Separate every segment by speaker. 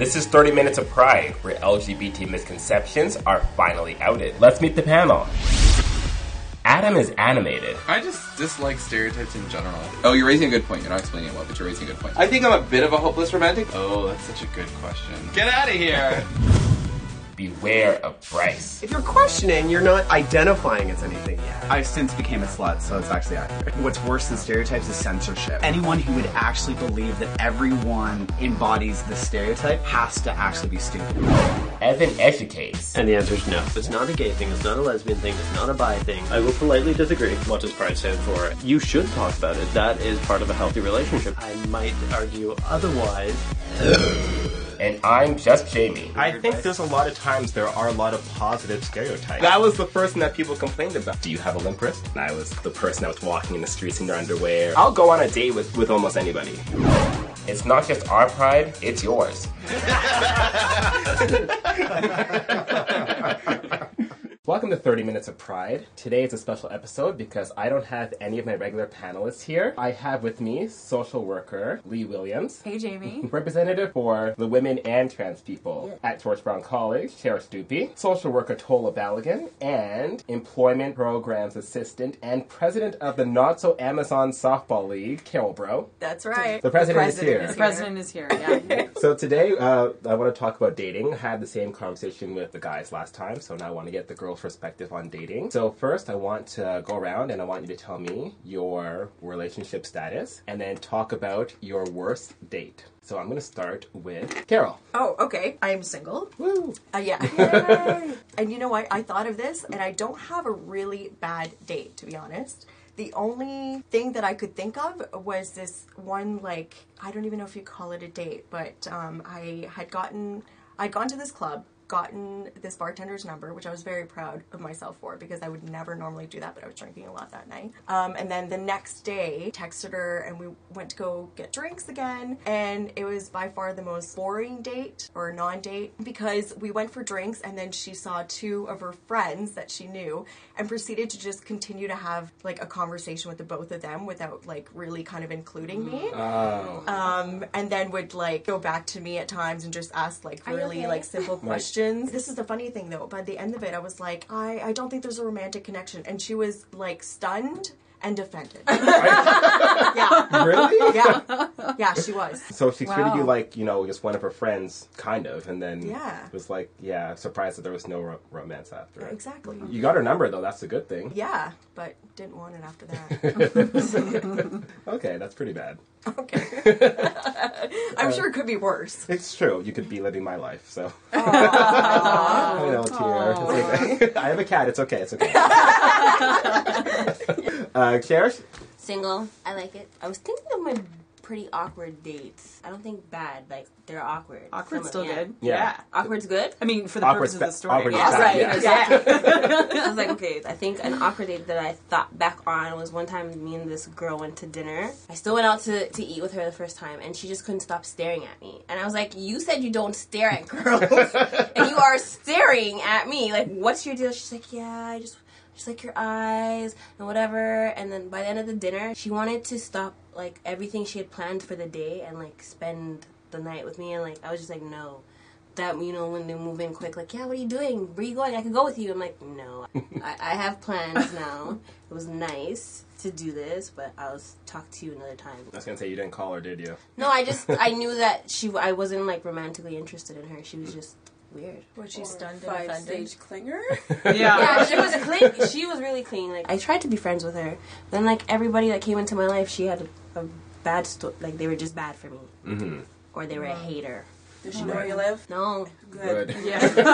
Speaker 1: This is 30 Minutes of Pride, where LGBT misconceptions are finally outed. Let's meet the panel. Adam is animated.
Speaker 2: I just dislike stereotypes in general. Oh, you're raising a good point. You're not explaining it well, but you're raising a good point.
Speaker 3: I think I'm a bit of a hopeless romantic.
Speaker 2: oh, that's such a good question. Get out of here!
Speaker 1: Beware of Bryce.
Speaker 4: If you're questioning, you're not identifying as anything yet.
Speaker 5: I've since became a slut, so it's actually accurate. What's worse than stereotypes is censorship. Anyone who would actually believe that everyone embodies the stereotype has to actually be stupid.
Speaker 1: Evan educates.
Speaker 4: And the answer is no. It's not a gay thing, it's not a lesbian thing, it's not a bi thing. I will politely disagree. What does pride stand for? You should talk about it. That is part of a healthy relationship. I might argue otherwise.
Speaker 1: And I'm just Jamie.
Speaker 6: I think there's a lot of times there are a lot of positive stereotypes.
Speaker 1: That was the first thing that people complained about. Do you have a limp wrist? And I was the person that was walking in the streets in their underwear. I'll go on a date with, with almost anybody. It's not just our pride, it's yours. Welcome to 30 Minutes of Pride. Today is a special episode because I don't have any of my regular panelists here. I have with me social worker Leigh Williams,
Speaker 7: Hey, Jamie.
Speaker 1: representative for the women and trans people at George Brown College, Chirysh Dupie, social worker Tola Balogun, and employment programs assistant and president of the Not So Amazon Softball League, Carole Brault.
Speaker 7: That's right.
Speaker 1: The president is here.
Speaker 7: The president is here. Yeah.
Speaker 1: So today, uh, I want to talk about dating. I had the same conversation with the guys last time, so now I want to get the girls' perspective on dating. So first, I want to go around and I want you to tell me your relationship status, and then talk about your worst date. So I'm going to start with Carole.
Speaker 7: oh, okay. I am single.
Speaker 1: Woo!
Speaker 7: Uh, yeah. and you know what? I thought of this, and I don't have a really bad date, to be honest. The only thing that I could think of was this one, like, I don't even know if you call it a date, but um, I had gotten, I'd gone to this club, gotten this bartender's number, which I was very proud of myself for because I would never normally do that, but I was drinking a lot that night. Um, and then the next day, texted her and we went to go get drinks again. And it was by far the most boring date or non date because we went for drinks and then she saw two of her friends that she knew and proceeded to just continue to have like a conversation with the both of them without like really kind of including me.
Speaker 1: Oh.
Speaker 7: Um, and then would like go back to me at times and just ask like really
Speaker 8: okay?
Speaker 7: like simple questions. This is the funny thing though. By the end of it, I was like, I I don't think there's a romantic connection, and she was like stunned and offended. yeah,
Speaker 1: Really?
Speaker 7: yeah, yeah. She was.
Speaker 1: So she treated you
Speaker 7: Wow.
Speaker 1: like, you know, just one of her friends, kind of, and then
Speaker 7: Yeah.
Speaker 1: was like, yeah, surprised that there was no ro- romance after it.
Speaker 7: Exactly.
Speaker 1: You got her number, though. That's a good thing.
Speaker 7: Yeah, but didn't want it after that.
Speaker 1: Okay, that's pretty bad.
Speaker 7: Okay. I'm sure it could be worse.
Speaker 1: It's true. You could be living my life, so. I know, tear. It's okay. I have a cat. It's okay. It's okay. uh, Chirysh?
Speaker 8: Single. I like it. I was thinking of my pretty awkward dates. I don't think bad. Like they're awkward.
Speaker 9: Awkward's
Speaker 8: Some-
Speaker 9: still
Speaker 8: yeah.
Speaker 9: good.
Speaker 1: Yeah.
Speaker 8: Awkward's good.
Speaker 9: I mean, for the
Speaker 1: Awkward's
Speaker 9: purpose of the story.
Speaker 1: awkward is
Speaker 8: Yeah,
Speaker 1: bad,
Speaker 8: right.
Speaker 1: yeah.
Speaker 8: Exactly. I was like, okay. I think an awkward date that I thought back on was one time me and this girl went to dinner. I still went out to, to eat with her the first time, and she just couldn't stop staring at me. And I was like, you said you don't stare at girls, and you are staring at me. Like, what's your deal? She's like, yeah, I just just like your eyes and whatever. And then by the end of the dinner, she wanted to stop like everything she had planned for the day and like spend the night with me. And like I was just like, no. That you know when they move in quick, like yeah, what are you doing? Where are you going? I can go with you. I'm like, no, I, I have plans now. It was nice to do this, but I'll talk to you another time.
Speaker 1: I was going to say, you didn't call her, did you?
Speaker 8: No, I just I knew that she I wasn't like romantically interested in her. She was just weird.
Speaker 7: Was she stunned and
Speaker 10: Five
Speaker 7: offended?
Speaker 10: stage clinger.
Speaker 9: Yeah.
Speaker 8: Yeah, she was clean. She was really clean. Like I tried to be friends with her. Then like everybody that came into my life, she had a, a bad sto- like they were just bad for me,
Speaker 1: Mm-hmm.
Speaker 8: or they were a hater.
Speaker 10: Does she know where you live?
Speaker 8: No,
Speaker 1: Good.
Speaker 9: Yeah. Still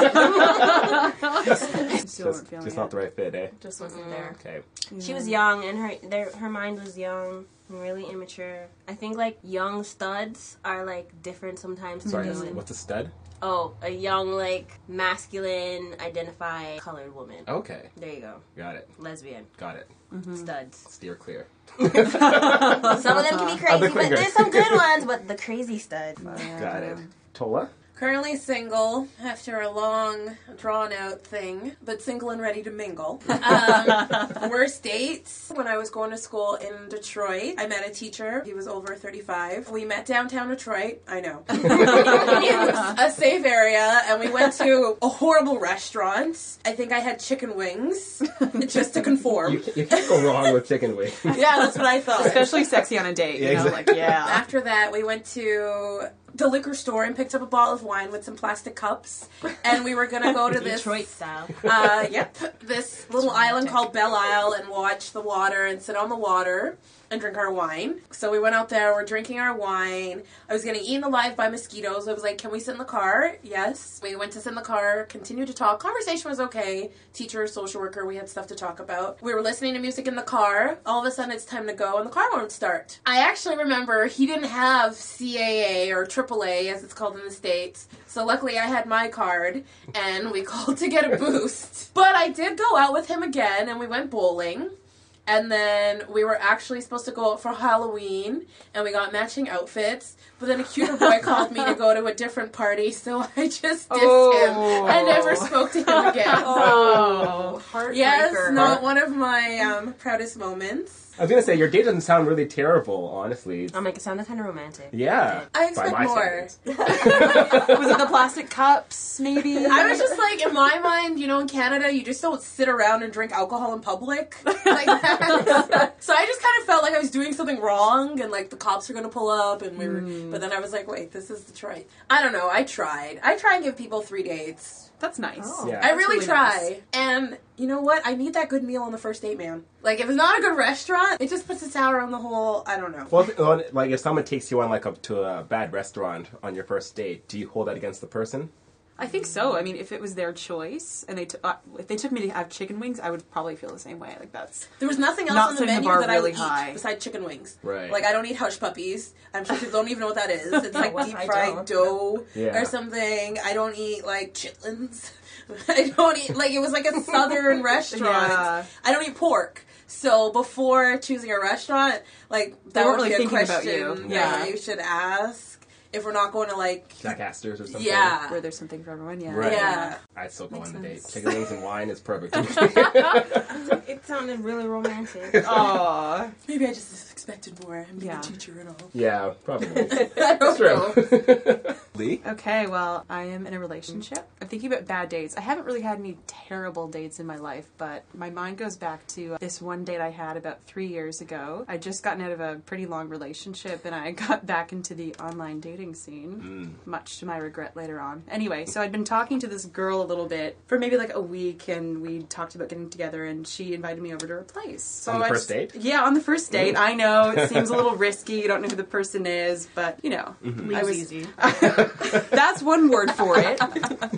Speaker 1: Just,
Speaker 9: weren't
Speaker 1: just not the right fit, eh?
Speaker 7: Just wasn't there.
Speaker 1: Okay.
Speaker 8: she was young and her their, her mind was young and really immature. I think like young studs are like different sometimes.
Speaker 1: Sorry,
Speaker 8: do
Speaker 1: what's a stud?
Speaker 8: Oh, a young like masculine identified colored woman.
Speaker 1: Okay.
Speaker 8: There you go,
Speaker 1: Got it.
Speaker 8: lesbian
Speaker 1: Got it. Mm-hmm.
Speaker 8: studs.
Speaker 1: Steer clear.
Speaker 8: Some of them can be crazy,
Speaker 1: Other
Speaker 8: but there's some good ones. But the crazy studs.
Speaker 1: Got it. Tola?
Speaker 9: Currently single after a long, drawn out thing, but single and ready to mingle. Um, worst dates when I was going to school in Detroit. I met a teacher. He was over 35. We met downtown Detroit. I know. it was a safe area, and we went to a horrible restaurant. I think I had chicken wings just to conform.
Speaker 1: You, you can't go wrong with chicken wings.
Speaker 9: yeah, that's what I thought.
Speaker 10: Especially sexy on a date. You
Speaker 1: Yeah,
Speaker 10: know,
Speaker 1: exactly.
Speaker 10: like yeah.
Speaker 9: After that, we went to the liquor store and picked up a bottle of wine with some plastic cups, and we were gonna go to this
Speaker 8: Detroit style.
Speaker 9: uh, yep, this little island called Belle Isle and watch the water and sit on the water and drink our wine. So we went out there, we're drinking our wine. I was getting eaten alive by mosquitoes. I was like, Can we sit in the car? Yes. We went to sit in the car, continued to talk. Conversation was okay. Teacher, social worker, we had stuff to talk about. We were listening to music in the car. All of a sudden, it's time to go, and the car won't start. I actually remember he didn't have CAA or AAA, as it's called in the States. So luckily, I had my card, and we called to get a boost. But I did go out with him again, and we went bowling. And then we were actually supposed to go out for Halloween, and we got matching outfits. But then a cuter boy called me to go to a different party, so I just dissed
Speaker 10: Oh.
Speaker 9: him. I never spoke to him again.
Speaker 10: Oh,
Speaker 9: Yes, not one of my um, proudest moments.
Speaker 1: I was gonna say your date doesn't sound really terrible, honestly.
Speaker 8: I'll make it sounded kind of romantic.
Speaker 1: yeah.
Speaker 9: I expect more.
Speaker 10: Was it the plastic cups? Maybe.
Speaker 9: I was just like, in my mind, you know, in Canada, you just don't sit around and drink alcohol in public like that. so I just kind of felt like I was doing something wrong, and like the cops are gonna pull up, and we were. Mm. But then I was like, wait, this is Detroit. I don't know. I tried. I try and give people three dates.
Speaker 10: That's nice.
Speaker 7: Oh.
Speaker 1: Yeah.
Speaker 9: I really
Speaker 10: really
Speaker 9: try.
Speaker 10: nice.
Speaker 9: And you know what? I need that good meal on the first date, man. Like, if it's not a good restaurant, it just puts a sour on the whole. I don't know.
Speaker 1: Well, well, like if someone takes you on like up to a bad restaurant on your first date, do you hold that against the person?
Speaker 10: I think so. I mean, if it was their choice and they t- uh, if they took me to have chicken wings, I would probably feel the same way. Like that's
Speaker 9: There was nothing else
Speaker 10: Not
Speaker 9: on the
Speaker 10: setting the
Speaker 9: menu
Speaker 10: bar
Speaker 9: I
Speaker 10: really
Speaker 9: would
Speaker 10: high.
Speaker 9: eat besides chicken wings.
Speaker 1: Right.
Speaker 9: Like I don't eat hush puppies. I'm sure people don't even know what that is. It's like deep fried dough
Speaker 1: Yeah.
Speaker 9: or something. I don't eat like chitlins. I don't eat like it was like a southern restaurant.
Speaker 10: Yeah.
Speaker 9: I don't eat pork. So before choosing a restaurant, like that
Speaker 10: weren't
Speaker 9: would
Speaker 10: really
Speaker 9: be a
Speaker 10: thinking about
Speaker 9: question
Speaker 10: you.
Speaker 9: that
Speaker 10: Yeah.
Speaker 9: you should ask if we're not going to like
Speaker 1: Jack Astor's or something?
Speaker 9: yeah.
Speaker 10: where there's something for everyone. Yeah.
Speaker 1: Right.
Speaker 9: Yeah.
Speaker 1: I'd still go
Speaker 10: Makes
Speaker 1: on the date.
Speaker 10: sense.
Speaker 1: Chicken wings and wine is perfect.
Speaker 8: It sounded really romantic.
Speaker 10: Aw.
Speaker 9: Maybe I just expected more. I'm being
Speaker 10: Yeah.
Speaker 9: a teacher and all.
Speaker 1: yeah, probably.
Speaker 9: I don't know.
Speaker 1: True. Leigh?
Speaker 10: Okay, well, I am in a relationship. I'm thinking about bad dates. I haven't really had any terrible dates in my life, but my mind goes back to this one date I had about three years ago. I'd just gotten out of a pretty long relationship and I got back into the online dating scene, hmm. much to my regret later on. Anyway, so I'd been talking to this girl a little bit for maybe like a week and we talked about getting together and she invited me over to her place. So
Speaker 1: On the
Speaker 10: I
Speaker 1: first
Speaker 10: just-
Speaker 1: date?
Speaker 10: Yeah, on the first date. I know it seems a little risky. You don't know who the person is, but you know, mm-hmm. I was
Speaker 7: easy.
Speaker 10: that's one word for it.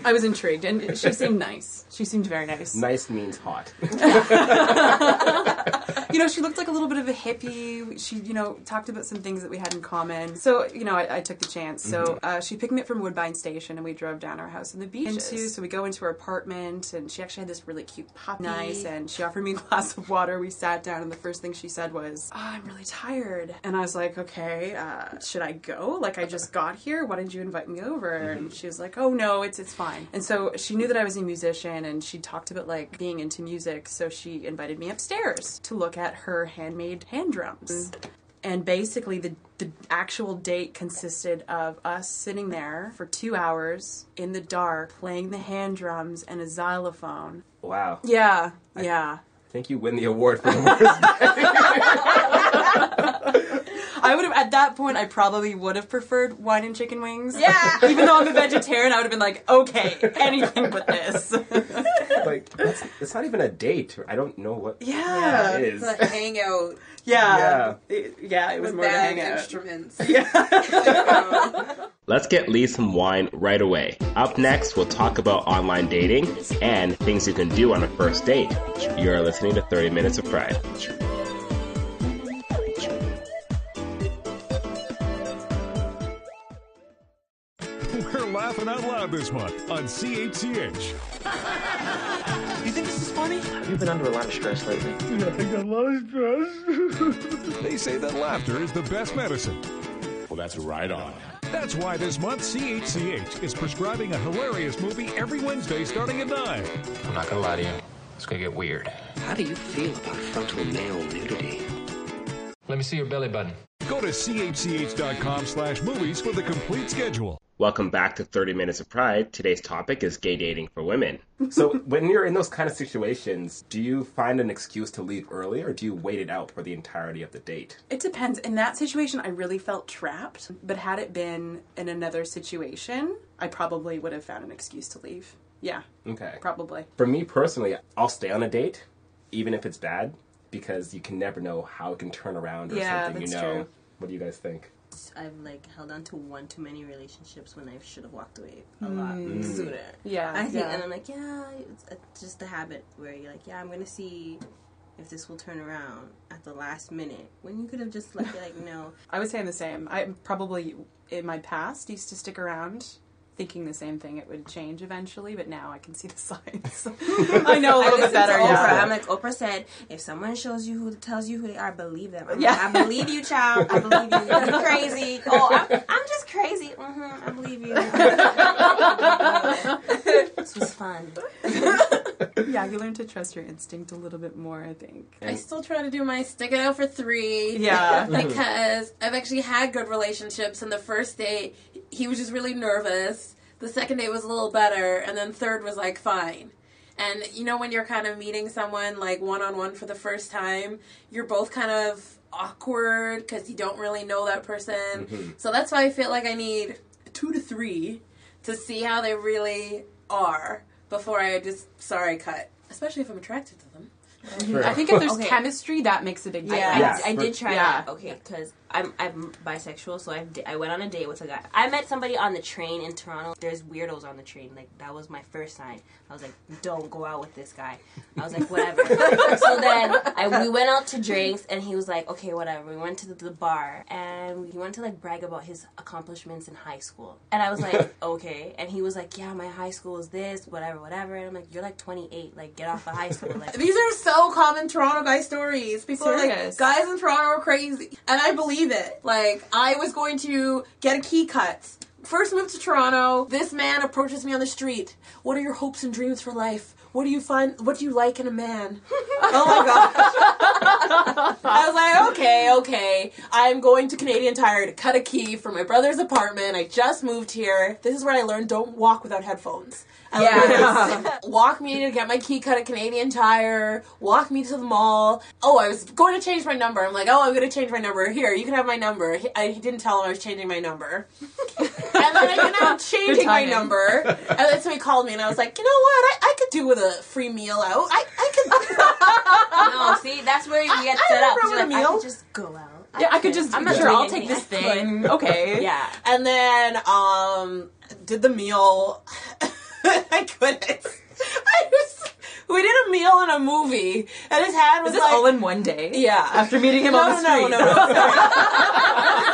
Speaker 10: I was intrigued, and she seemed nice. She seemed very nice.
Speaker 1: Nice means hot.
Speaker 10: You know, she looked like a little bit of a hippie. She, you know, talked about some things that we had in common. So, you know, I, I took the chance. So uh, she picked me up from Woodbine Station, and we drove down our house in the beach. Into, so we go into her apartment, and she actually had this really cute puppy. Nice, and she offered me a glass of water. We sat down, and the first thing she said was, oh, "I'm really tired." And I was like, "Okay, uh, should I go? Like, I just got here. Why didn't you invite me over?" And she was like, "Oh no, it's it's fine." And so she knew that I was a musician, and she talked about like being into music. So she invited me upstairs to look at her handmade hand drums. And basically, the, the actual date consisted of us sitting there for two hours in the dark, playing the hand drums and a xylophone.
Speaker 1: Wow.
Speaker 10: Yeah, yeah.
Speaker 1: I think you win the award for the worst.
Speaker 10: I would have, at that point, I probably would have preferred wine and chicken wings.
Speaker 9: Yeah.
Speaker 10: Even though I'm a vegetarian, I would have been like, okay, anything but this.
Speaker 1: like, that's, it's not even a date. I don't know what
Speaker 10: Yeah.
Speaker 1: it is.
Speaker 9: It's a hangout
Speaker 10: Yeah. It, yeah, it was
Speaker 9: with
Speaker 10: more of a
Speaker 9: bad
Speaker 10: hangout.
Speaker 9: instruments.
Speaker 1: Let's get Leigh some wine right away. Up next, we'll talk about online dating and things you can do on a first date. You're listening to 30 Minutes of Pride.
Speaker 11: Laughing out loud this month on CHCH.
Speaker 12: You think this is funny?
Speaker 13: You've been under a lot of stress lately.
Speaker 11: Yeah, I got a lot of stress. they say that laughter is the best medicine.
Speaker 14: Well, that's right on.
Speaker 11: That's why this month CHCH is prescribing a hilarious movie every Wednesday starting at 9.
Speaker 14: I'm not gonna lie to you. It's gonna get weird.
Speaker 15: How do you feel about frontal male nudity?
Speaker 14: Let me see your belly button.
Speaker 11: Go to chch.com slash movies for the complete schedule.
Speaker 1: Welcome back to 30 Minutes of Pride. Today's topic is gay dating for women. So, when you're in those kind of situations, do you find an excuse to leave early or do you wait it out for the entirety of the date?
Speaker 10: It depends. In that situation, I really felt trapped. But had it been in another situation, I probably would have found an excuse to leave. Yeah,
Speaker 1: Okay.
Speaker 10: probably.
Speaker 1: For me personally, I'll stay on a date, even if it's bad, because you can never know how it can turn around or
Speaker 10: Yeah,
Speaker 1: something. You
Speaker 10: that's
Speaker 1: know.
Speaker 10: true.
Speaker 1: What do you guys think?
Speaker 8: I've like held on to one too many relationships when I should have walked away a lot
Speaker 1: Mm.
Speaker 8: sooner.
Speaker 10: Yeah,
Speaker 8: I think,
Speaker 10: yeah.
Speaker 8: and I'm like, yeah, it's, it's just a habit where you're like, yeah, I'm gonna see if this will turn around at the last minute when you could have just like, like no.
Speaker 10: I would say I'm the same. I probably, in my past, used to stick around thinking the same thing. It would change eventually, but now I can see the signs. I know a little bit
Speaker 8: listen to
Speaker 10: better.
Speaker 8: Oprah.
Speaker 10: Yeah.
Speaker 8: I'm like Oprah said, if someone shows you who tells you who they are, believe them. I'm
Speaker 10: Yeah.
Speaker 8: like, I believe you, child. I believe you. You're crazy. Oh, I'm, I'm just crazy. Mm-hmm. I believe you. this was fun.
Speaker 10: yeah, you learn to trust your instinct a little bit more, I think.
Speaker 9: I still try to do my stick it out for three.
Speaker 10: Yeah.
Speaker 9: because I've actually had good relationships, and the first date, he was just really nervous. The second date was a little better, and then third was like fine. And you know, when you're kind of meeting someone like one on one for the first time, you're both kind of awkward because you don't really know that person.
Speaker 1: Mhm.
Speaker 9: So that's why I feel like I need two to three to see how they really are before I just sorry cut. Especially if I'm attracted to them.
Speaker 10: I think if there's
Speaker 8: Okay.
Speaker 10: chemistry, that makes a big
Speaker 8: Yeah,
Speaker 10: difference.
Speaker 8: I, I did try
Speaker 10: Yeah.
Speaker 8: that. Okay, because I'm I'm bisexual, so I I went on a date with a guy. I met somebody on the train in Toronto. There's weirdos on the train. Like that was my first sign. I was like, don't go out with this guy. I was like, whatever. so then I, we went out to drinks, and he was like, okay, whatever. We went to the, the bar, and he wanted to like brag about his accomplishments in high school. And I was like, okay. And he was like, yeah, my high school is this, whatever, whatever. And I'm like, you're like 28. Like get off of high school. Like
Speaker 9: These are so common Toronto guy stories. People are like, guys in Toronto are crazy. And I believe it. Like, I was going to get a key cut. First move to Toronto. This man approaches me on the street. What are your hopes and dreams for life? What do you find? What do you like in a man? oh my gosh! I was like, okay, okay. I'm going to Canadian Tire to cut a key for my brother's apartment. I just moved here. This is where I learned don't walk without headphones. I
Speaker 8: Yeah.
Speaker 9: walk me to get my key cut at Canadian Tire, walk me to the mall. Oh, I was going to change my number. I'm like, oh, I'm going to change my number. Here, you can have my number. He- I he didn't tell him I was changing my number. and then I ended up changing my number. And then so he called me and I was like, you know what? I could do with a free meal out. I, I could.
Speaker 8: no, see, that's where you
Speaker 9: I-
Speaker 8: get
Speaker 9: I
Speaker 8: set up.
Speaker 9: remember
Speaker 8: You're like, I
Speaker 9: meal.
Speaker 8: could just go out.
Speaker 10: Yeah, I could just.
Speaker 8: I'm not
Speaker 10: sure, I'll take this
Speaker 8: I could.
Speaker 10: thing. Okay.
Speaker 8: Yeah.
Speaker 9: And then um did the meal. I couldn't. I was, we did a meal and a movie, and his hand was
Speaker 10: Is this
Speaker 9: like,
Speaker 10: all in one day?
Speaker 9: Yeah.
Speaker 10: After meeting him
Speaker 9: no,
Speaker 10: on the
Speaker 9: no,
Speaker 10: street.
Speaker 9: No, no, no, sorry.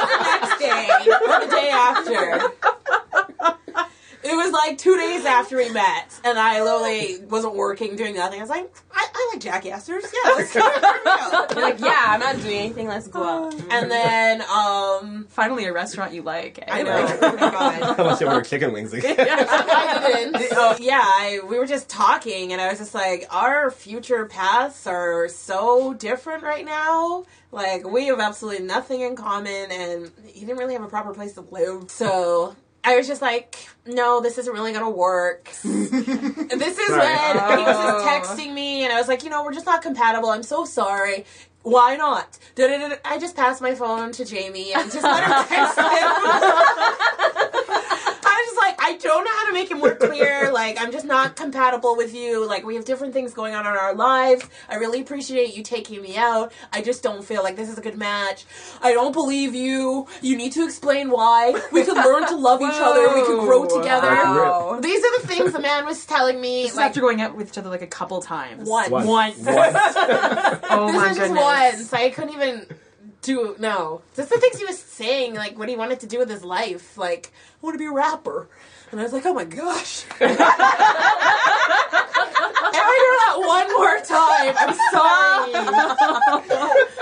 Speaker 9: the next day or the day after. It was like two days after we met, and I literally wasn't working, doing nothing. I was like, I, I like Jack Astor's. Yeah, let's go.
Speaker 8: You're like, yeah, I'm not doing anything. Let's go out.
Speaker 9: And then, um,
Speaker 10: Finally, a restaurant you like. eh?
Speaker 9: I know. Oh my god.
Speaker 1: How much you order chicken wings again?
Speaker 9: I didn't. Oh, yeah, I, we were just talking, and I was just like, our future paths are so different right now. Like, we have absolutely nothing in common, and he didn't really have a proper place to live. So I was just like, no, this isn't really gonna work. this is
Speaker 1: Sorry.
Speaker 9: when he was
Speaker 10: Oh.
Speaker 9: just texting me, and I was like, you know, we're just not compatible. I'm so sorry. Why not? Da-da-da-da. I just passed my phone to Jamie and just let her text him. I was just like, I don't know how to make it more clear. Like, I'm just not compatible with you. Like, we have different things going on in our lives. I really appreciate you taking me out. I just don't feel like this is a good match. I don't believe you. You need to explain why. We could learn to love each other. We could grow together.
Speaker 10: Wow.
Speaker 9: These are the things the man was telling me.
Speaker 10: This
Speaker 9: Like,
Speaker 10: after going out with each other like a couple times.
Speaker 9: once.
Speaker 1: Once.
Speaker 10: Once.
Speaker 1: Once.
Speaker 10: Oh
Speaker 9: this
Speaker 10: my
Speaker 9: was just
Speaker 10: goodness.
Speaker 9: once. I couldn't even do no. Just the things he was saying, like what he wanted to do with his life. Like, I want to be a rapper. And I was like, oh my gosh. If I hear that one more time, I'm sorry.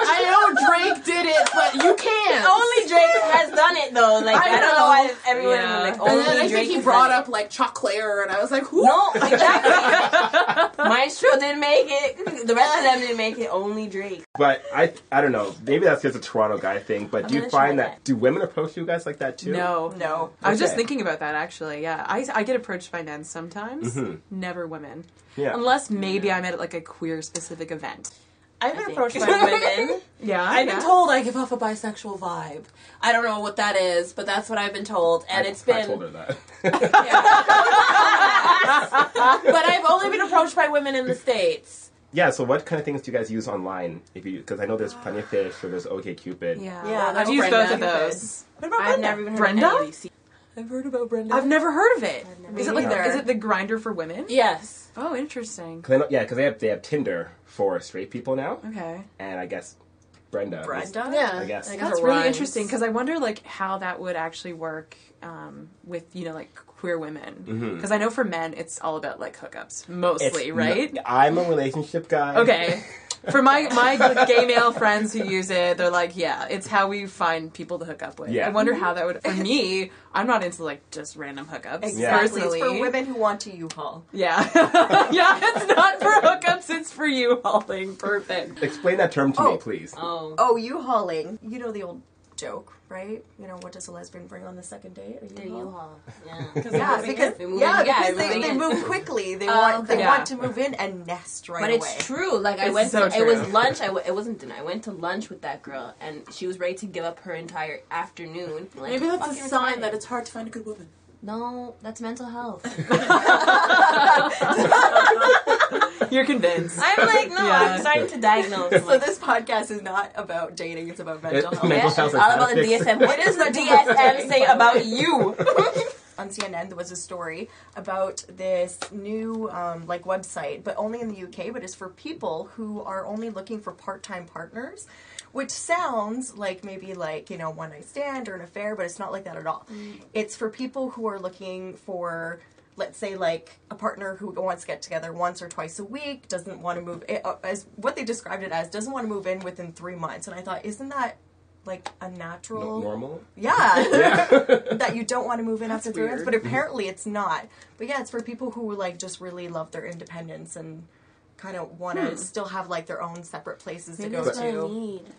Speaker 9: I know Drake did it, but you can't.
Speaker 8: Only Drake has done it though. Like I,
Speaker 9: I
Speaker 8: don't know
Speaker 9: know.
Speaker 8: why everyone
Speaker 10: Yeah.
Speaker 8: like
Speaker 9: And
Speaker 8: only
Speaker 9: then I
Speaker 8: Drake
Speaker 9: think he brought up like Choclair, and I was like, who?
Speaker 8: No, exactly. Maestro didn't make it. The rest of them didn't make it. Only Drake.
Speaker 1: But I, I don't know. Maybe that's just a Toronto guy thing. But
Speaker 8: I'm
Speaker 1: do you find that,
Speaker 8: that.
Speaker 1: do women approach you guys like that too?
Speaker 10: No,
Speaker 7: No.
Speaker 10: I was just thinking about that actually. Yeah, I, I get approached by men sometimes,
Speaker 1: Mhm.
Speaker 10: never women.
Speaker 1: Yeah.
Speaker 10: Unless maybe I'm at like a queer specific event.
Speaker 9: I've been approached by women.
Speaker 10: Yeah,
Speaker 9: I've
Speaker 10: yeah.
Speaker 9: been told I give off a bisexual vibe. I don't know what that is, but that's what I've been told, and
Speaker 1: I,
Speaker 9: it's
Speaker 1: I
Speaker 9: been.
Speaker 1: told her that.
Speaker 9: but I've only been approached by women in the states.
Speaker 1: yeah. So what kind of things do you guys use online? If you, because I know there's Plenty of Fish or there's OK Cupid.
Speaker 10: Yeah,
Speaker 7: Yeah,
Speaker 10: I've used both of those.
Speaker 9: What about
Speaker 8: I've
Speaker 9: Brenda?
Speaker 8: never even heard
Speaker 10: Brenda?
Speaker 8: of any of these.
Speaker 9: I've heard about Brenda.
Speaker 10: I've never heard of it. Is it like
Speaker 7: neither.
Speaker 10: is it the Grindr for women?
Speaker 9: Yes.
Speaker 10: Oh, interesting.
Speaker 1: 'Cause I know- yeah, because they have they have Tinder for straight people now,
Speaker 10: Okay,
Speaker 1: and I guess Brenda.
Speaker 7: Brenda?
Speaker 9: Yeah.
Speaker 1: I guess.
Speaker 10: that's
Speaker 9: it
Speaker 10: really
Speaker 9: rhymes.
Speaker 10: interesting because I wonder like how that would actually work um, with you know like queer women because I know for men it's all about like hookups mostly,
Speaker 1: It's
Speaker 10: right?
Speaker 1: not- I'm a relationship guy.
Speaker 10: Okay. For my my gay male friends who use it, they're like, yeah, it's how we find people to hook up with.
Speaker 1: Yeah.
Speaker 10: I wonder mm-hmm. how that would. For me, I'm not into like just random hookups.
Speaker 7: Exactly.
Speaker 10: Personally,
Speaker 7: It's for women who want to U-Haul.
Speaker 10: Yeah, yeah, it's not for hookups. It's for you hauling. Perfect.
Speaker 1: Explain that term to
Speaker 7: Oh.
Speaker 1: me, please.
Speaker 8: Oh.
Speaker 7: Oh, U-Hauling. You know the old joke, right? You know, what does a lesbian bring on the second date? A
Speaker 8: The
Speaker 7: U-Haul?
Speaker 8: U-Haul. Yeah.
Speaker 7: Yeah, because,
Speaker 8: in.
Speaker 7: Yeah,
Speaker 8: in. Yeah,
Speaker 7: because they,
Speaker 8: moving
Speaker 7: they move quickly. They
Speaker 8: Oh,
Speaker 7: want um, they
Speaker 8: okay.
Speaker 7: want to move in and nest right
Speaker 8: But
Speaker 7: away.
Speaker 8: it's true. Like I
Speaker 10: It's
Speaker 8: went.
Speaker 10: so
Speaker 8: to, It was lunch. I w- it wasn't dinner. I went to lunch with that girl, and she was ready to give up her entire afternoon. Like,
Speaker 9: Maybe that's a sign
Speaker 8: retarded.
Speaker 9: that it's hard to find a good woman.
Speaker 8: No, that's mental health.
Speaker 10: You're convinced.
Speaker 8: I'm like, no,
Speaker 10: Yeah.
Speaker 8: I'm starting to diagnose.
Speaker 7: so
Speaker 8: Like,
Speaker 7: this podcast is not about dating; it's about mental
Speaker 1: It-
Speaker 7: health.
Speaker 1: mental health
Speaker 8: it's all about the DSM. What does the DSM say about you?
Speaker 7: on CNN there was a story about this new um, like website, but only in the UK. But it's for people who are only looking for part-time partners, which sounds like maybe like you know one night stand or an affair, but it's not like that at all. It's for people who are looking for. Let's say like a partner who wants to get together once or twice a week doesn't want to move it, uh, as what they described it as doesn't want to move in within three months, and I thought, isn't that like a natural
Speaker 1: No- normal.
Speaker 7: yeah.
Speaker 1: Yeah.
Speaker 7: that you don't want to move in after three months, but apparently it's not. But yeah, it's for people who like just really love their independence and kind of want to hmm. still have like their own separate places
Speaker 8: Maybe
Speaker 7: to go
Speaker 8: that's what I
Speaker 7: to.
Speaker 8: need.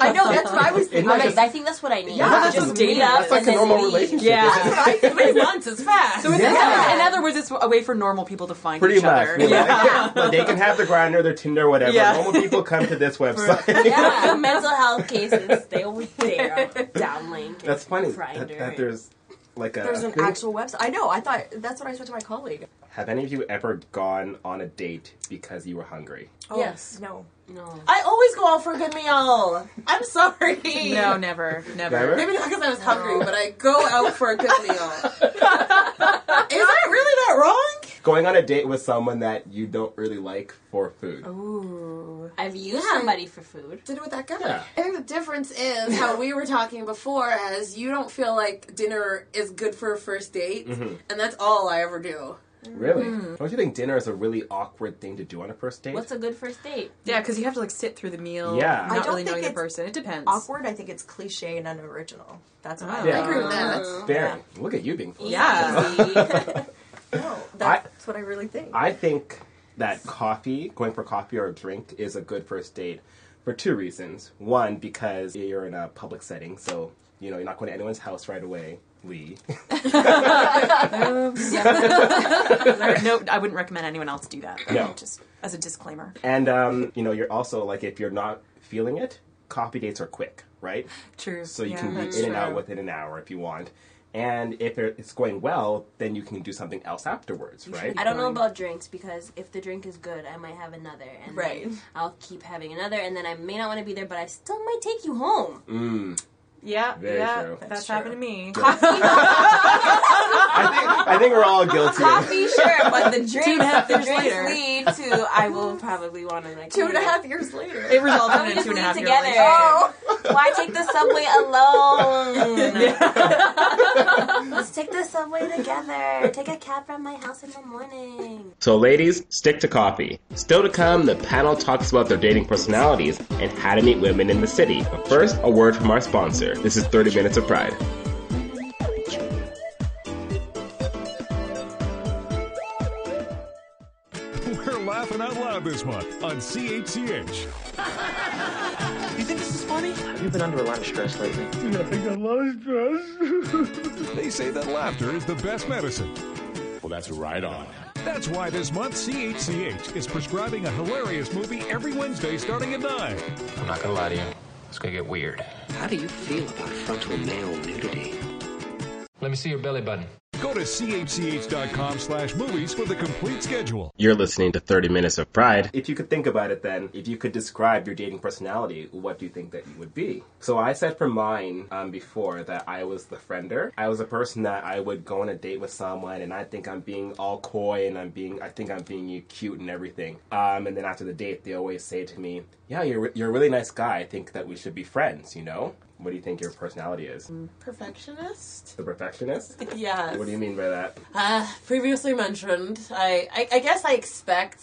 Speaker 7: I know that's what I was
Speaker 1: Isn't
Speaker 7: thinking.
Speaker 1: that
Speaker 8: I'm like,
Speaker 1: just-
Speaker 8: I think that's what I need.
Speaker 7: Yeah,
Speaker 8: just
Speaker 7: that's
Speaker 10: just
Speaker 8: meet
Speaker 10: dating.
Speaker 8: up
Speaker 1: That's like
Speaker 8: and
Speaker 1: a
Speaker 8: then
Speaker 1: normal
Speaker 8: leave.
Speaker 1: relationship.
Speaker 10: Yeah.
Speaker 1: isn't it?
Speaker 9: Three months is fast.
Speaker 10: So it's,
Speaker 1: Yeah.
Speaker 10: in other words, it's a way for normal people to find
Speaker 1: Pretty
Speaker 10: each
Speaker 1: much.
Speaker 10: other.
Speaker 1: you know,
Speaker 10: Yeah.
Speaker 1: they can have the Grindr, their Tinder, whatever.
Speaker 10: Yeah.
Speaker 1: Normal people come to this website.
Speaker 8: Yeah, mental health cases stay over there. Downlink.
Speaker 1: That's funny that, that there's like a.
Speaker 7: There's an
Speaker 1: thing-
Speaker 7: actual website. I know. I thought that's what I said to my colleague.
Speaker 1: Have any of you ever gone on a date because you were hungry?
Speaker 7: Oh,
Speaker 9: Yes.
Speaker 7: No.
Speaker 8: No.
Speaker 9: I always go out for a good meal. I'm sorry.
Speaker 10: No, never, never.
Speaker 1: Never?
Speaker 9: Maybe not because I was hungry, but I go out for a good meal. Is that really that wrong?
Speaker 1: Going on a date with someone that you don't really like for food.
Speaker 10: Ooh.
Speaker 8: I've used
Speaker 9: Yeah.
Speaker 8: somebody for food.
Speaker 9: Did it with that guy.
Speaker 1: Yeah.
Speaker 9: I think the difference is how we were talking before, as you don't feel like dinner is good for a first date,
Speaker 1: Mhm.
Speaker 9: and that's all I ever do.
Speaker 1: Really?
Speaker 10: Mm-hmm.
Speaker 1: Don't you think dinner is a really awkward thing to do on a first date?
Speaker 8: What's a good first date?
Speaker 10: Yeah, because you have to like sit through the meal.
Speaker 1: Yeah.
Speaker 7: I
Speaker 10: Not
Speaker 7: don't
Speaker 10: really
Speaker 7: think
Speaker 10: knowing the person. It depends.
Speaker 7: Awkward. I think it's cliche and unoriginal. That's what I
Speaker 10: Oh.
Speaker 1: Yeah.
Speaker 9: I agree with that.
Speaker 1: Very. Look at you being. full.
Speaker 10: Yeah.
Speaker 7: No, that's what I really think.
Speaker 1: I think that coffee, going for coffee or a drink, is a good first date for two reasons. One, because you're in a public setting, so you know you're not going to anyone's house right away. Leigh.
Speaker 10: Um, yeah. no, I wouldn't recommend anyone else do that.
Speaker 1: No.
Speaker 10: Just as a disclaimer.
Speaker 1: and um, you know you're also like if you're not feeling it, coffee dates are quick, right?
Speaker 10: True.
Speaker 1: So you
Speaker 10: Yeah,
Speaker 1: can be in
Speaker 10: that's
Speaker 1: and out within an hour if you want. And if it's going well, then you can do something else afterwards, right?
Speaker 8: I don't know about drinks because if the drink is good, I might have another, and
Speaker 7: Right.
Speaker 8: then I'll keep having another, and then I may not want to be there, but I still might take you home.
Speaker 1: Mm.
Speaker 10: Yeah,
Speaker 1: Very
Speaker 10: yeah,
Speaker 1: true.
Speaker 10: that's,
Speaker 7: That's
Speaker 10: happened to me.
Speaker 1: I think I I think we're all guilty.
Speaker 8: Coffee, sure, but the drinks,
Speaker 10: and a half
Speaker 8: the
Speaker 10: years
Speaker 8: drinks
Speaker 10: later.
Speaker 8: lead to I will probably want to like
Speaker 7: Two and a half years later.
Speaker 10: It resulted
Speaker 8: Why
Speaker 10: in
Speaker 8: don't
Speaker 10: a
Speaker 8: we
Speaker 10: two and a
Speaker 8: just
Speaker 10: half year
Speaker 8: together?
Speaker 10: relationship. Oh.
Speaker 8: Why take the subway alone? Let's take the subway together. Take a cab from my house in the morning.
Speaker 1: So, ladies, stick to coffee. Still to come, the panel talks about their dating personalities and how to meet women in the city. But first, a word from our sponsor. This is 30 Minutes of Pride.
Speaker 11: We're laughing out loud this month on CHCH.
Speaker 12: You think this is funny?
Speaker 13: Have you been under a lot of stress lately? Yeah, I think a lot of stress.
Speaker 11: They say that laughter is the best medicine.
Speaker 6: Well, that's right on.
Speaker 11: That's why this month CHCH is prescribing a hilarious movie every Wednesday starting at 9.
Speaker 14: I'm not gonna lie to you. It's gonna get weird.
Speaker 15: How do you feel about frontal male nudity?
Speaker 14: Let me see your belly button.
Speaker 11: Go to chch.com slash movies for the complete schedule.
Speaker 1: You're listening to 30 Minutes of Pride. If you could think about it then, if you could describe your dating personality, what do you think that you would be? So I said for mine um, before that I was the friender. I was a person that I would go on a date with someone and I think I'm being all coy and I'm being, I think I'm being cute and everything. Um, and then after the date, they always say to me, yeah, you're, you're a really nice guy. I think that we should be friends, you know? What do you think your personality is?
Speaker 9: Perfectionist?
Speaker 1: The perfectionist?
Speaker 9: Yes.
Speaker 1: What do you mean by that?
Speaker 9: Uh, previously mentioned, I, I, I guess I expect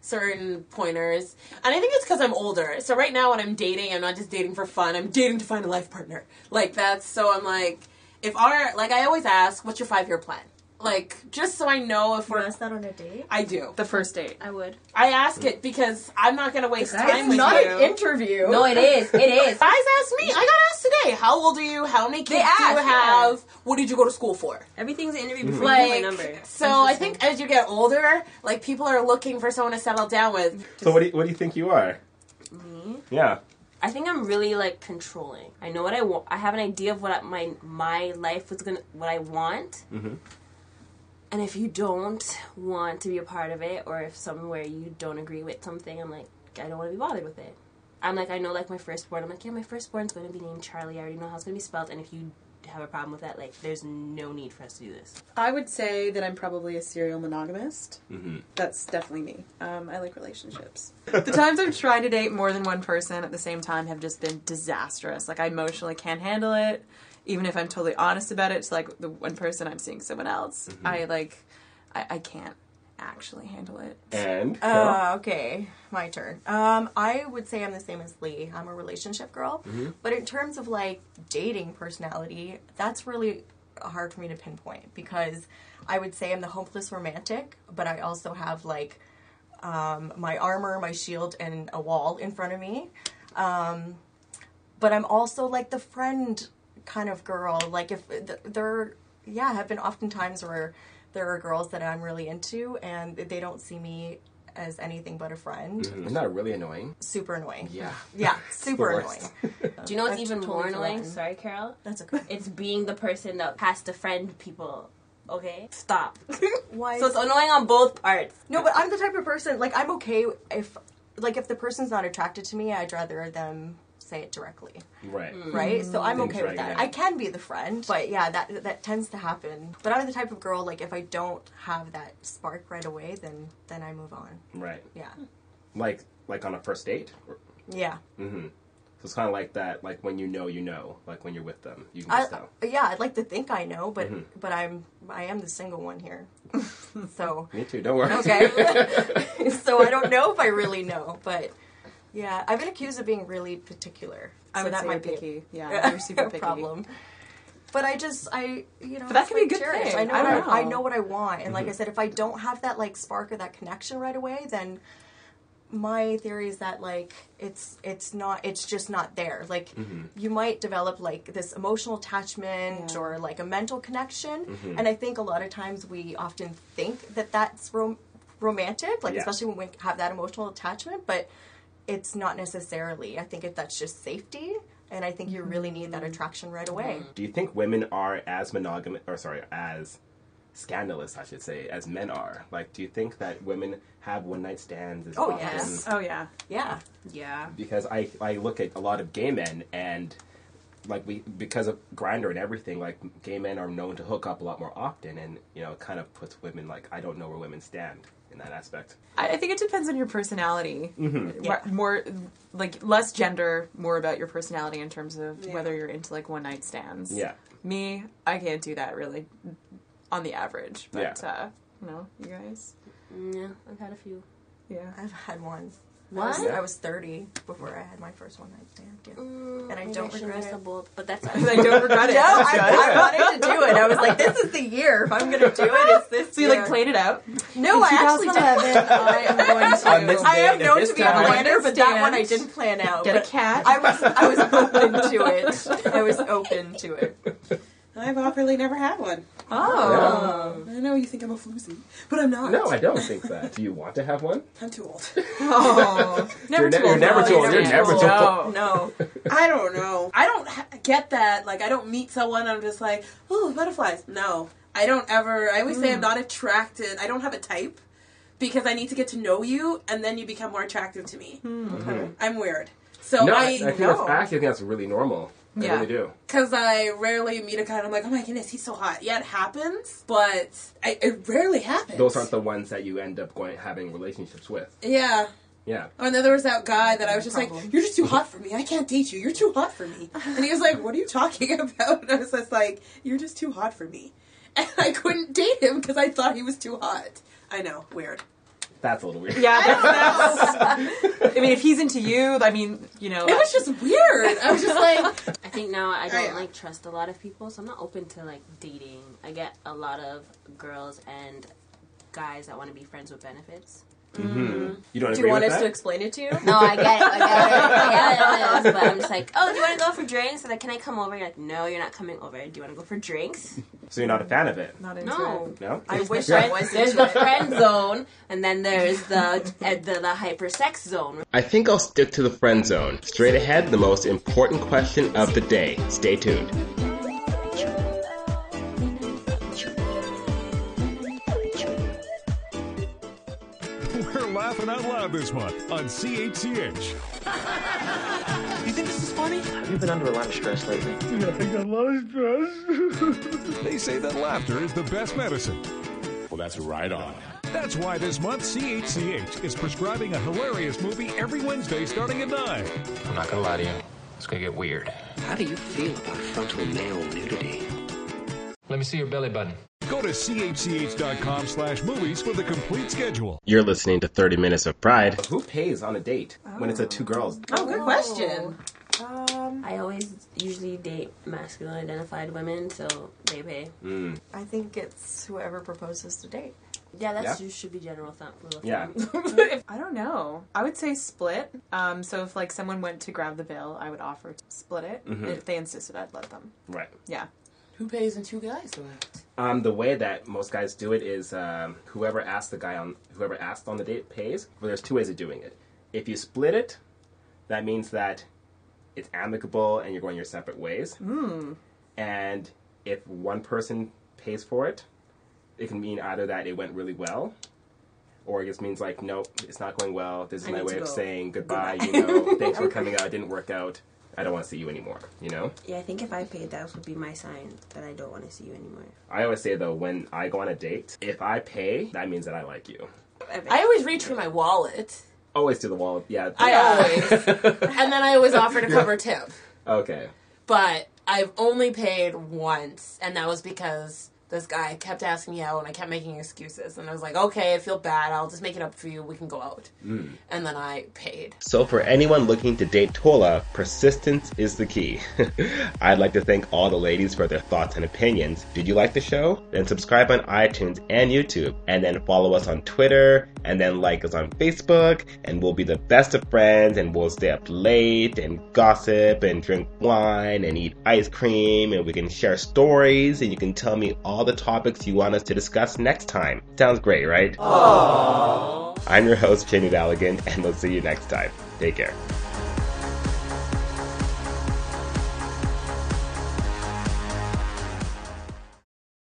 Speaker 9: certain pointers. And I think it's because I'm older. So right now when I'm dating, I'm not just dating for fun. I'm dating to find a life partner. Like that's, so I'm like, if our, like I always ask, what's your five year plan? Like, just so I know if
Speaker 7: You
Speaker 9: we're.
Speaker 7: ask that on a date?
Speaker 9: I do.
Speaker 10: The first date.
Speaker 8: I would.
Speaker 9: I ask it because I'm not gonna waste time
Speaker 7: It's
Speaker 9: with
Speaker 7: not
Speaker 9: you.
Speaker 7: an interview.
Speaker 8: No, it is. It is.
Speaker 9: Guys ask me. I got asked today. How old are you? How many kids
Speaker 8: They
Speaker 9: do you
Speaker 8: ask,
Speaker 9: have? What did you go to school for?
Speaker 8: Everything's an interview before you get
Speaker 9: Like,
Speaker 8: my number.
Speaker 9: so I think as you get older, like people are looking for someone to settle down with.
Speaker 1: So what do you, what do you think you are?
Speaker 8: Me?
Speaker 1: Yeah.
Speaker 8: I think I'm really like controlling. I know what I want. I have an idea of what I- my my life was gonna, what I want.
Speaker 1: Mm-hmm.
Speaker 8: And if you don't want to be a part of it, or if somewhere you don't agree with something, I'm like, I don't want to be bothered with it. I'm like, I know, like my firstborn. I'm like, yeah, my firstborn's going to be named Charlie. I already know how it's going to be spelled. And if you have a problem with that, like, there's no need for us to do this.
Speaker 10: I would say that I'm probably a serial monogamist.
Speaker 1: Mm-hmm.
Speaker 10: That's definitely me. Um, I like relationships. the times I've tried to date more than one person at the same time have just been disastrous. Like I emotionally can't handle it. Even if I'm totally honest about it, to like the one person I'm seeing someone else.
Speaker 1: Mm-hmm.
Speaker 10: I like, I, I can't actually handle it.
Speaker 1: And
Speaker 7: Uh, okay, my turn. Um, I would say I'm the same as Leigh. I'm a relationship girl,
Speaker 1: Mhm.
Speaker 7: but in terms of like dating personality, that's really hard for me to pinpoint because I would say I'm the hopeless romantic, but I also have like um, my armor, my shield, and a wall in front of me. Um, but I'm also like the friend kind of girl. Like if th- there, yeah, have been often times where there are girls that I'm really into and they don't see me as anything but a friend.
Speaker 1: Mhm. Isn't that really annoying?
Speaker 7: Super annoying.
Speaker 1: Yeah.
Speaker 7: Yeah, super annoying.
Speaker 8: Do you know what's
Speaker 7: I've
Speaker 8: even
Speaker 7: totally
Speaker 8: more annoying?
Speaker 7: forgotten.
Speaker 8: Sorry, Carole.
Speaker 7: That's okay.
Speaker 8: It's being the person that has to friend people. Okay, stop.
Speaker 7: Why?
Speaker 8: So it's annoying on both parts.
Speaker 7: No, but I'm the type of person like I'm okay if like if the person's not attracted to me, I'd rather them say it directly.
Speaker 1: Right.
Speaker 7: Right? So I'm
Speaker 1: Things
Speaker 7: okay with
Speaker 1: drag
Speaker 7: that.
Speaker 1: out.
Speaker 7: I can be the friend, but yeah, that that tends to happen. But I'm the type of girl like if I don't have that spark right away, then then I move on.
Speaker 1: Right.
Speaker 7: Yeah.
Speaker 1: Like like on a first date.
Speaker 7: Yeah.
Speaker 1: Mm-hmm. So it's kind of like that. Like when you know, you know. Like when you're with them, you can
Speaker 7: I,
Speaker 1: just tell.
Speaker 7: yeah, I'd like to think I know, but
Speaker 1: Mhm.
Speaker 7: but I'm I am the single one here. so
Speaker 1: Me too. Don't worry.
Speaker 7: Okay. so I don't know if I really know, but yeah, I've been accused of being really particular.
Speaker 10: I
Speaker 7: so that might
Speaker 10: picky.
Speaker 7: be
Speaker 10: Yeah, you're super picky.
Speaker 7: problem. But I just I you know
Speaker 10: But that can be a good
Speaker 7: cherish.
Speaker 10: thing.
Speaker 7: I know,
Speaker 10: I
Speaker 7: what
Speaker 10: don't
Speaker 7: I, I
Speaker 10: know.
Speaker 7: know what I want, and like I
Speaker 1: Mhm.
Speaker 7: said, if I don't have that like spark or that connection right away, then my theory is that like it's it's not it's just not there like
Speaker 1: Mhm.
Speaker 7: you might develop like this emotional attachment
Speaker 10: Yeah.
Speaker 7: or like a mental connection
Speaker 1: Mhm.
Speaker 7: and i think a lot of times we often think that that's rom- romantic like
Speaker 1: Yeah.
Speaker 7: especially when we have that emotional attachment but it's not necessarily i think if that's just safety and i think you mm-hmm. really need that attraction right away mm-hmm.
Speaker 1: Do you think women are as monogamous, or sorry, as scandalous, I should say, as men are? Like, do you think that women have one night stands? As
Speaker 7: Oh,
Speaker 1: often?
Speaker 7: yes.
Speaker 10: Oh yeah.
Speaker 7: yeah
Speaker 8: Yeah.
Speaker 1: Because I I look at a lot of gay men and like we because of Grindr and everything like gay men are known to hook up a lot more often and you know it kind of puts women like i don't know where women stand in that aspect
Speaker 10: I, I think it depends on your personality.
Speaker 1: Mhm.
Speaker 10: More- More like less gender, more about your personality in terms of whether you're into like one night stands.
Speaker 1: Yeah.
Speaker 10: Me, I can't do that really on the average. But
Speaker 1: Yeah.
Speaker 10: uh no, you guys.
Speaker 8: Yeah, I've had a few.
Speaker 10: Yeah.
Speaker 7: I've had one.
Speaker 8: What?
Speaker 7: I was, I was 30 before I had my first one night stand. Yeah. Mm, and I don't
Speaker 8: I
Speaker 7: regret
Speaker 8: rest
Speaker 7: it.
Speaker 8: a bolt, but that's
Speaker 10: I don't regret it.
Speaker 7: No, I. I wanted to do it. I was like, this is the year. If I'm going to do it, it's this
Speaker 10: So you
Speaker 7: year.
Speaker 10: like played it out?
Speaker 7: No,
Speaker 10: In
Speaker 7: I actually
Speaker 10: 2011,
Speaker 7: didn't.
Speaker 10: I am going to.
Speaker 7: On I am known to be a
Speaker 10: time,
Speaker 7: planner, but that one I didn't plan out.
Speaker 10: Get a cat.
Speaker 7: I was I was open to it. I was open to it.
Speaker 9: I've awkwardly never had one.
Speaker 10: Oh.
Speaker 9: I know you think I'm a floozy, but I'm not.
Speaker 1: no i don't think that do you want to have one
Speaker 9: I'm too old.
Speaker 10: Oh,
Speaker 1: You're ne- you're never too old. You're never too old.
Speaker 7: No.
Speaker 9: I don't know. I don't ha- get that. Like, I don't meet someone. I'm just like, oh, butterflies. No, I don't ever. I always say I'm not attracted. I don't have a type because I need to get to know you, and then you become more attractive to me.
Speaker 1: Mhm.
Speaker 9: I'm weird. So
Speaker 1: no,
Speaker 9: I,
Speaker 1: I, think that's I actually think that's really normal i
Speaker 9: Yeah.
Speaker 1: really do
Speaker 9: Because I rarely meet a guy and I'm like, oh my goodness, he's so hot. Yeah, it happens, but I, it rarely happens.
Speaker 1: those aren't the ones that you end up going having relationships with
Speaker 9: Yeah.
Speaker 1: yeah
Speaker 9: Oh, and then there was that guy that I was just like, "You're just too hot for me. I can't date you. You're too hot for me." And he was like, "What are you talking about?" And I was just like, "You're just too hot for me." And I couldn't date him because I thought he was too hot. I know, weird.
Speaker 1: That's a little weird
Speaker 10: Yeah, that's, that's. I mean, if he's into you, I mean, you know.
Speaker 9: It was just weird. I was just like,
Speaker 8: I think now I don't like trust a lot of people, so I'm not open to like dating. I get a lot of girls and guys that want to be friends with benefits.
Speaker 1: Hmm you don't
Speaker 7: Do
Speaker 1: agree
Speaker 7: you want
Speaker 1: with
Speaker 7: us
Speaker 1: that
Speaker 7: to explain it to you?
Speaker 8: No, I get it. I get it. I get it. But I'm just like, oh, do you want to go for drinks? And like, can I come over? You're like, no, you're not coming over. Do you want to go for drinks?
Speaker 1: so you're not a fan of it
Speaker 10: Not into
Speaker 8: No.
Speaker 10: it.
Speaker 1: no
Speaker 7: I wish I was
Speaker 8: There's the friend zone, and then there's the uh, the, the hyper sex zone.
Speaker 1: I think I'll stick to the friend zone. Straight ahead, the most important question of the day. Stay tuned.
Speaker 11: Laughing out loud this month on CHCH.
Speaker 12: You think this is funny?
Speaker 13: Have you been under a lot of stress lately? Yeah, I think a lot of stress.
Speaker 11: they say that laughter is the best medicine.
Speaker 16: Well, that's right on.
Speaker 11: That's why this month CHCH is prescribing a hilarious movie every Wednesday starting at 9.
Speaker 14: I'm not gonna lie to you. It's gonna get weird.
Speaker 15: How do you feel about frontal male nudity?
Speaker 14: Let me see your belly button.
Speaker 11: Go to chch.com slash movies for the complete schedule.
Speaker 1: You're listening to 30 Minutes of Pride. Who pays on a date when it's a two girls?
Speaker 9: Oh, good question.
Speaker 10: Um,
Speaker 8: I always usually date masculine identified women, so they pay.
Speaker 1: Mm.
Speaker 7: I think it's whoever proposes to date.
Speaker 8: Yeah, that's
Speaker 1: Yeah.
Speaker 8: you should be general thumb rule. of
Speaker 1: Yeah.
Speaker 8: thumb.
Speaker 10: I don't know. I would say split. Um, so if like someone went to grab the bill, I would offer to split it.
Speaker 1: Mhm.
Speaker 10: If they insisted, I'd let them.
Speaker 1: Right.
Speaker 10: Yeah.
Speaker 9: Who pays and two guys it?
Speaker 1: Um, the way that most guys do it is um, whoever asked the guy on whoever asked on the date pays. But there's two ways of doing it. If you split it, that means that it's amicable and you're going your separate ways.
Speaker 10: Mm.
Speaker 1: And if one person pays for it, it can mean either that it went really well, or it just means like, nope, it's not going well. This is
Speaker 8: I
Speaker 1: my way of saying goodbye. You know, thanks for coming out. It didn't work out. I don't want to see you anymore. You know.
Speaker 8: Yeah, I think if I paid, that would be my sign that I don't want to see you anymore.
Speaker 1: I always say though, when I go on a date, if I pay, that means that I like you.
Speaker 9: I always reach for my wallet.
Speaker 1: Always to the wallet, Yeah.
Speaker 9: I always. and then I always offer to cover tip.
Speaker 1: Okay.
Speaker 9: But I've only paid once, and that was because this guy kept asking me out, and I kept making excuses. And I was like, okay, I feel bad. I'll just make it up for you. We can go out.
Speaker 1: Mm.
Speaker 9: And then I paid.
Speaker 1: So, for anyone looking to date Tola, persistence is the key. I'd like to thank all the ladies for their thoughts and opinions. Did you like the show? Then subscribe on iTunes and YouTube, and then follow us on Twitter, and then like us on Facebook, and we'll be the best of friends, and we'll stay up late and gossip and drink wine and eat ice cream, and we can share stories, and you can tell me all the topics you want us to discuss next time. Sounds great, right? I'm your host, Jamie Balogun, and we'll see you next time. Take care.